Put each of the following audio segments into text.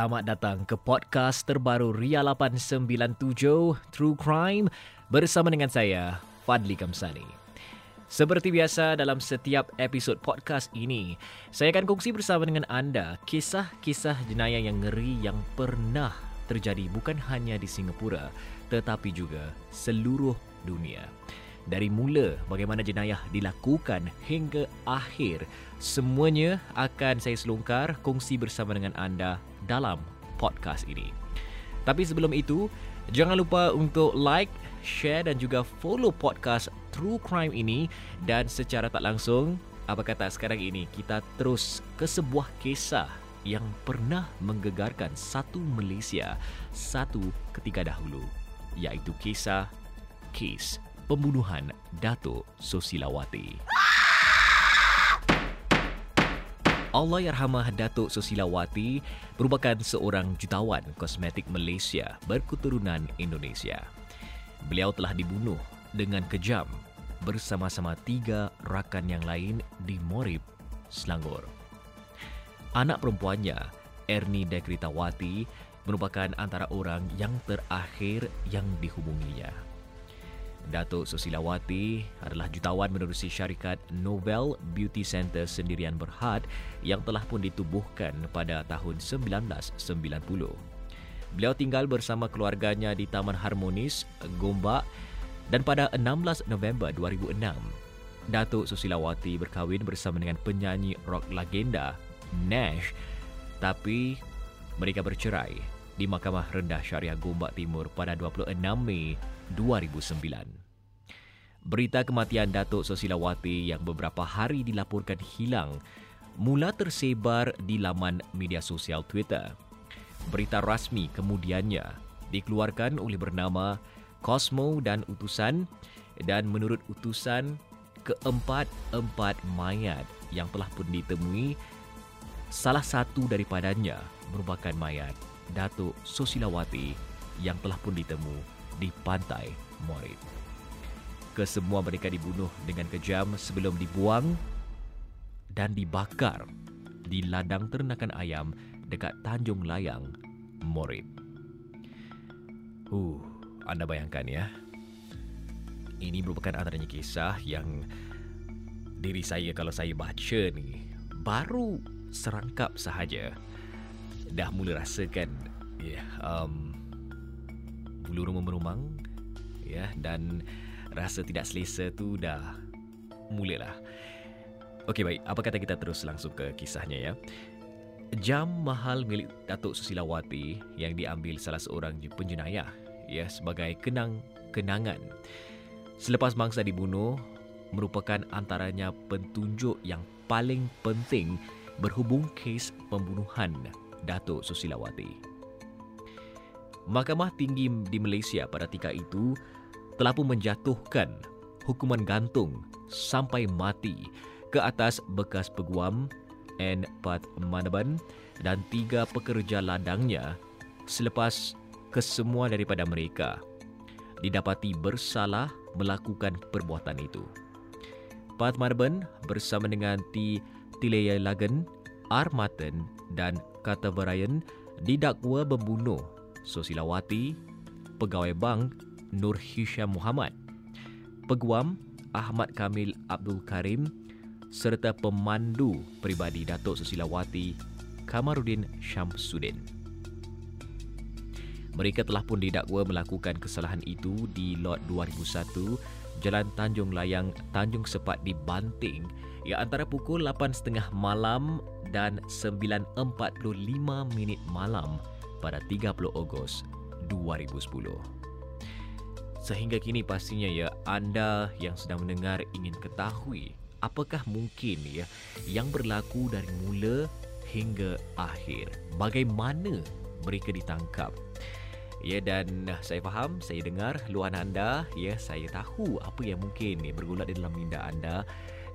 Selamat datang ke podcast terbaru Ria 897 True Crime bersama dengan saya Fadli Kamsani. Seperti biasa dalam setiap episod podcast ini, saya akan kongsi bersama dengan anda kisah-kisah jenayah yang ngeri yang pernah terjadi bukan hanya di Singapura tetapi juga seluruh dunia. Dari mula bagaimana jenayah dilakukan hingga akhir, semuanya akan saya selongkar kongsi bersama dengan anda dalam podcast ini. Tapi sebelum itu, jangan lupa untuk like, share dan juga follow podcast True Crime ini dan secara tak langsung, apa kata sekarang ini kita terus ke sebuah kisah yang pernah menggegarkan satu Malaysia satu ketika dahulu, iaitu kisah Case pembunuhan Datuk Sosilawati. Allahyarhamah Datuk Sosilawati merupakan seorang jutawan kosmetik Malaysia berketurunan Indonesia. Beliau telah dibunuh dengan kejam bersama-sama tiga rakan yang lain di Morib, Selangor. Anak perempuannya, Ernie Dekritawati, merupakan antara orang yang terakhir yang dihubunginya. Datuk Susilawati adalah jutawan menerusi syarikat Novel Beauty Center Sendirian Berhad yang telah pun ditubuhkan pada tahun 1990. Beliau tinggal bersama keluarganya di Taman Harmonis, Gombak dan pada 16 November 2006, Datuk Susilawati berkahwin bersama dengan penyanyi rock legenda Nash tapi mereka bercerai di Mahkamah Rendah Syariah Gombak Timur pada 26 Mei 2009. Berita kematian Datuk Sosilawati yang beberapa hari dilaporkan hilang mula tersebar di laman media sosial Twitter. Berita rasmi kemudiannya dikeluarkan oleh bernama Cosmo dan Utusan dan menurut Utusan keempat-empat mayat yang telah pun ditemui salah satu daripadanya merupakan mayat Datuk Sosilawati yang telah pun ditemu di pantai Morit kesemua mereka dibunuh dengan kejam sebelum dibuang dan dibakar di ladang ternakan ayam dekat Tanjung Layang, Morit. Uh, anda bayangkan ya. Ini merupakan antaranya kisah yang diri saya kalau saya baca ni baru serangkap sahaja dah mula rasakan ya yeah, um, bulu rumah merumang ya yeah, dan rasa tidak selesa tu dah mulalah. Okey baik, apa kata kita terus langsung ke kisahnya ya. Jam mahal milik Datuk Susilawati yang diambil salah seorang penjenayah ya sebagai kenang kenangan. Selepas mangsa dibunuh merupakan antaranya petunjuk yang paling penting berhubung kes pembunuhan Datuk Susilawati. Mahkamah Tinggi di Malaysia pada ketika itu telah pun menjatuhkan hukuman gantung sampai mati ke atas bekas peguam N. Pat Manaban dan tiga pekerja ladangnya selepas kesemua daripada mereka didapati bersalah melakukan perbuatan itu. Pat Manaban bersama dengan T. Tilea Lagan, R. Martin dan Kata Barayan didakwa membunuh Sosilawati, pegawai bank Nur Hisham Muhammad, Peguam Ahmad Kamil Abdul Karim serta pemandu peribadi Datuk Susilawati Kamarudin Syamsuddin. Mereka telah pun didakwa melakukan kesalahan itu di Lot 2001 Jalan Tanjung Layang, Tanjung Sepat di Banting yang antara pukul 8.30 malam dan 9.45 minit malam pada 30 Ogos 2010. Sehingga kini pastinya ya anda yang sedang mendengar ingin ketahui apakah mungkin ya yang berlaku dari mula hingga akhir. Bagaimana mereka ditangkap? Ya dan saya faham, saya dengar luahan anda, ya saya tahu apa yang mungkin ya, bergulat di dalam minda anda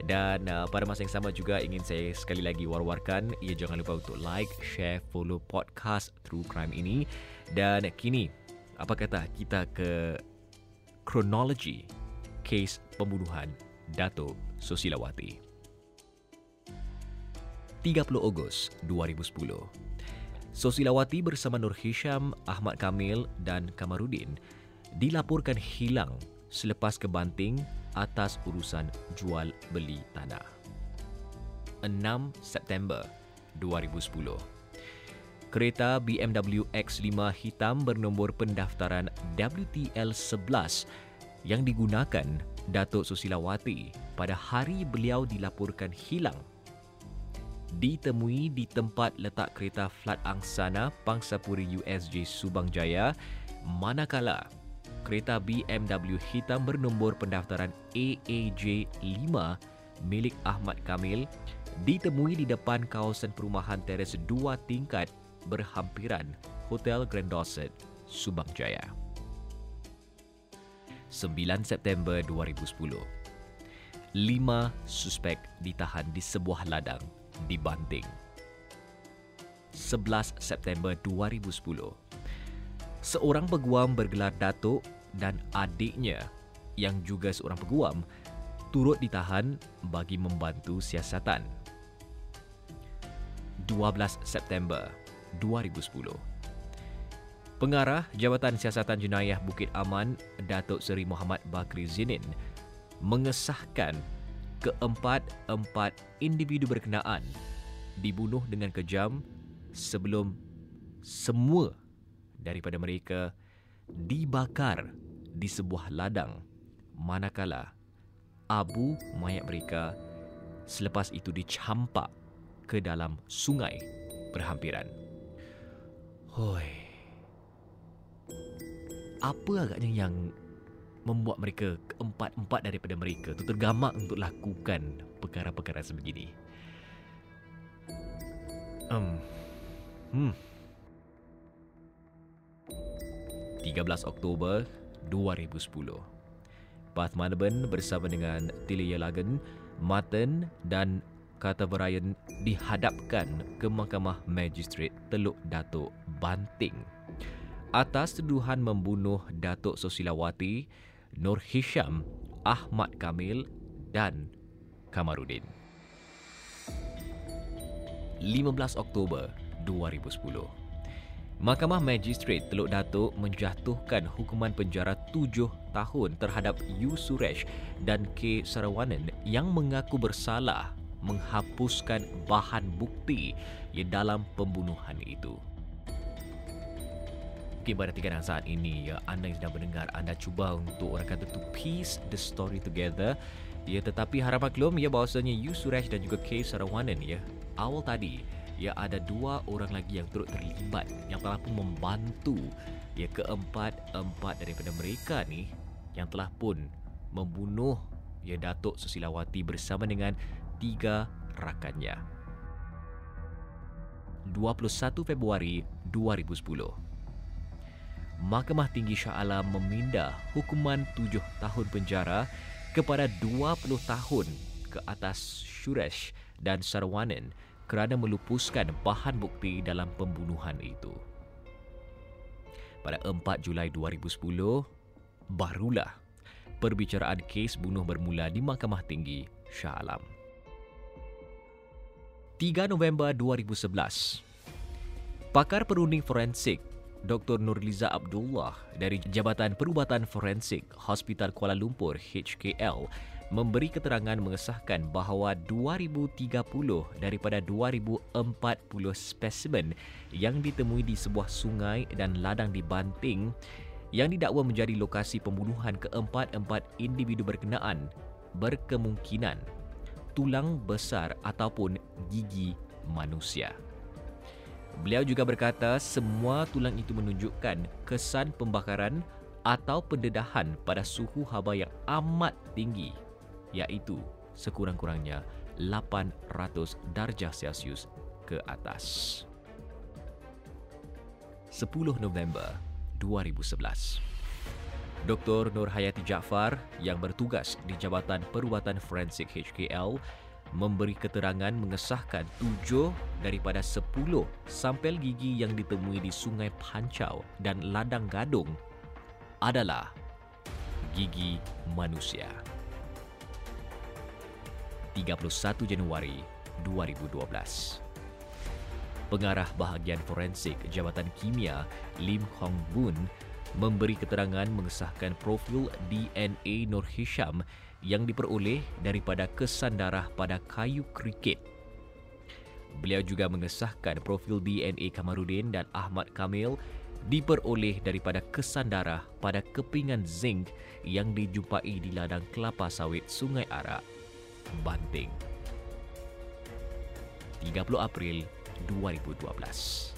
dan uh, pada masa yang sama juga ingin saya sekali lagi war-warkan ya jangan lupa untuk like, share, follow podcast True Crime ini dan kini apa kata kita ke kronologi kes pembunuhan Dato Susilawati. 30 Ogos 2010. Sosilawati bersama Nur Hisham, Ahmad Kamil dan Kamarudin dilaporkan hilang selepas kebanting atas urusan jual beli tanah. 6 September 2010. Kereta BMW X5 hitam bernombor pendaftaran WTL 11 yang digunakan Datuk Susilawati pada hari beliau dilaporkan hilang. Ditemui di tempat letak kereta Flat Angsana Pangsapuri USJ Subang Jaya manakala kereta BMW hitam bernombor pendaftaran AAJ5 milik Ahmad Kamil ditemui di depan kawasan perumahan teres dua tingkat berhampiran Hotel Grand Dorset, Subang Jaya. 9 September 2010. Lima suspek ditahan di sebuah ladang dibanting. 11 September 2010. Seorang peguam bergelar Datuk dan adiknya yang juga seorang peguam turut ditahan bagi membantu siasatan. 12 September 2010. Pengarah Jabatan Siasatan Jenayah Bukit Aman, Datuk Seri Muhammad Bakri Zinin, mengesahkan keempat-empat individu berkenaan dibunuh dengan kejam sebelum semua daripada mereka dibakar di sebuah ladang manakala abu mayat mereka selepas itu dicampak ke dalam sungai berhampiran. Hoi. Apa agaknya yang membuat mereka keempat-empat daripada mereka tu tergamak untuk lakukan perkara-perkara sebegini. Um, hmm. 13 Oktober 2010. Bath Manaban bersama dengan Tilia Lagan, Martin dan Kata Brian dihadapkan ke Mahkamah Magistrate Teluk Datuk Banting atas tuduhan membunuh Datuk Sosilawati Nur Hisham, Ahmad Kamil dan Kamarudin. 15 Oktober 2010. Mahkamah Magistrate Teluk Datuk menjatuhkan hukuman penjara tujuh tahun terhadap Yu Suresh dan K. Sarawanan yang mengaku bersalah menghapuskan bahan bukti dalam pembunuhan itu mungkin pada tingkatan saat ini ya anda yang sedang mendengar anda cuba untuk orang kata to piece the story together. Ya tetapi harap maklum ya bahawasanya Yu Suresh dan juga K Sarawanan ya awal tadi ya ada dua orang lagi yang turut terlibat yang telah pun membantu ya keempat-empat daripada mereka ni yang telah pun membunuh ya Datuk Susilawati bersama dengan tiga rakannya. 21 Februari 2010 Mahkamah Tinggi Shah Alam meminda hukuman tujuh tahun penjara kepada 20 tahun ke atas Shuresh dan Sarwanan kerana melupuskan bahan bukti dalam pembunuhan itu. Pada 4 Julai 2010, barulah perbicaraan kes bunuh bermula di Mahkamah Tinggi Shah Alam. 3 November 2011, pakar perunding forensik Dr. Nurliza Abdullah dari Jabatan Perubatan Forensik Hospital Kuala Lumpur HKL memberi keterangan mengesahkan bahawa 2030 daripada 2040 spesimen yang ditemui di sebuah sungai dan ladang di Banting yang didakwa menjadi lokasi pembunuhan keempat-empat individu berkenaan berkemungkinan tulang besar ataupun gigi manusia. Beliau juga berkata semua tulang itu menunjukkan kesan pembakaran atau pendedahan pada suhu haba yang amat tinggi iaitu sekurang-kurangnya 800 darjah Celsius ke atas. 10 November 2011 Dr. Nur Hayati Jaafar yang bertugas di Jabatan Perubatan Forensik HKL memberi keterangan mengesahkan tujuh daripada sepuluh sampel gigi yang ditemui di Sungai Pancau dan Ladang Gadung adalah gigi manusia. 31 Januari 2012 Pengarah Bahagian Forensik Jabatan Kimia Lim Hong Boon memberi keterangan mengesahkan profil DNA Nur Hisham yang diperoleh daripada kesan darah pada kayu kriket. Beliau juga mengesahkan profil DNA Kamarudin dan Ahmad Kamil diperoleh daripada kesan darah pada kepingan zinc yang dijumpai di ladang kelapa sawit Sungai Arak, Banting. 30 April 2012.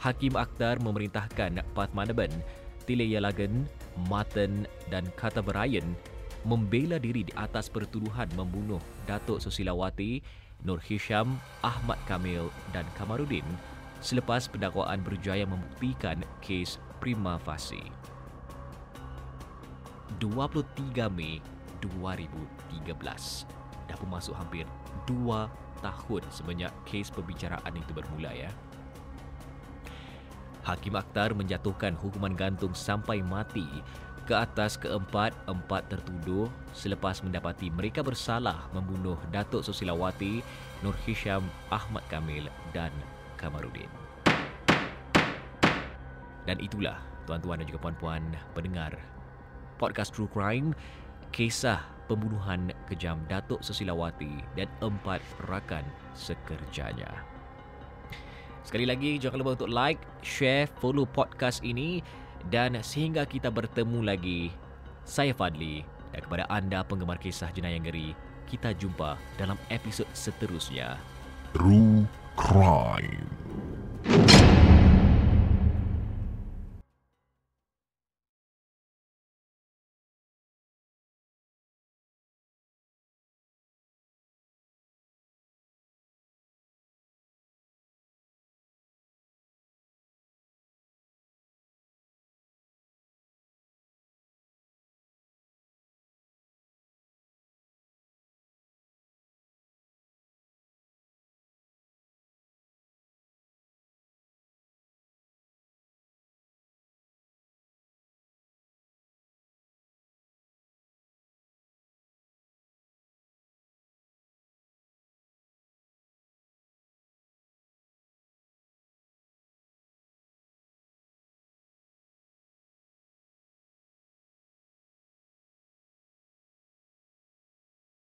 Hakim Akhtar memerintahkan Pat Manaban, Tilea Lagan, Martin dan Kata Berayan membela diri di atas pertuduhan membunuh Datuk Susilawati, Nur Hisham, Ahmad Kamil dan Kamarudin selepas pendakwaan berjaya membuktikan kes prima facie. 23 Mei 2013 dah pun masuk hampir 2 tahun semenjak kes pembicaraan itu bermula ya. Hakim Akhtar menjatuhkan hukuman gantung sampai mati ke atas keempat-empat tertuduh selepas mendapati mereka bersalah membunuh Datuk Susilawati, Nur Hisham, Ahmad Kamil dan Kamarudin. Dan itulah tuan-tuan dan juga puan-puan pendengar podcast True Crime kisah pembunuhan kejam Datuk Susilawati dan empat rakan sekerjanya. Sekali lagi jangan lupa untuk like, share, follow podcast ini dan sehingga kita bertemu lagi. Saya Fadli dan kepada anda penggemar kisah jenayah ngeri, kita jumpa dalam episod seterusnya. True Crime